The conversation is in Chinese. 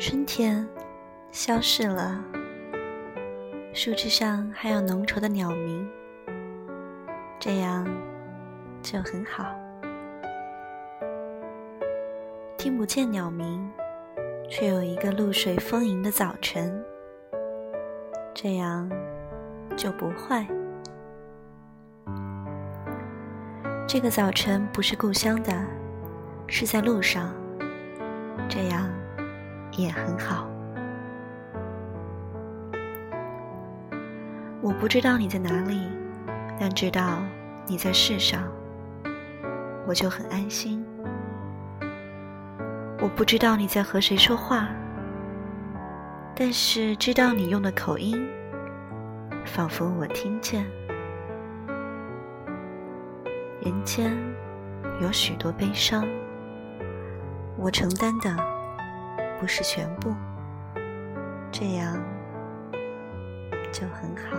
春天消逝了，树枝上还有浓稠的鸟鸣，这样就很好。听不见鸟鸣，却有一个露水丰盈的早晨，这样就不坏。这个早晨不是故乡的，是在路上，这样也很好。我不知道你在哪里，但知道你在世上，我就很安心。我不知道你在和谁说话，但是知道你用的口音，仿佛我听见。人间有许多悲伤，我承担的不是全部，这样就很好。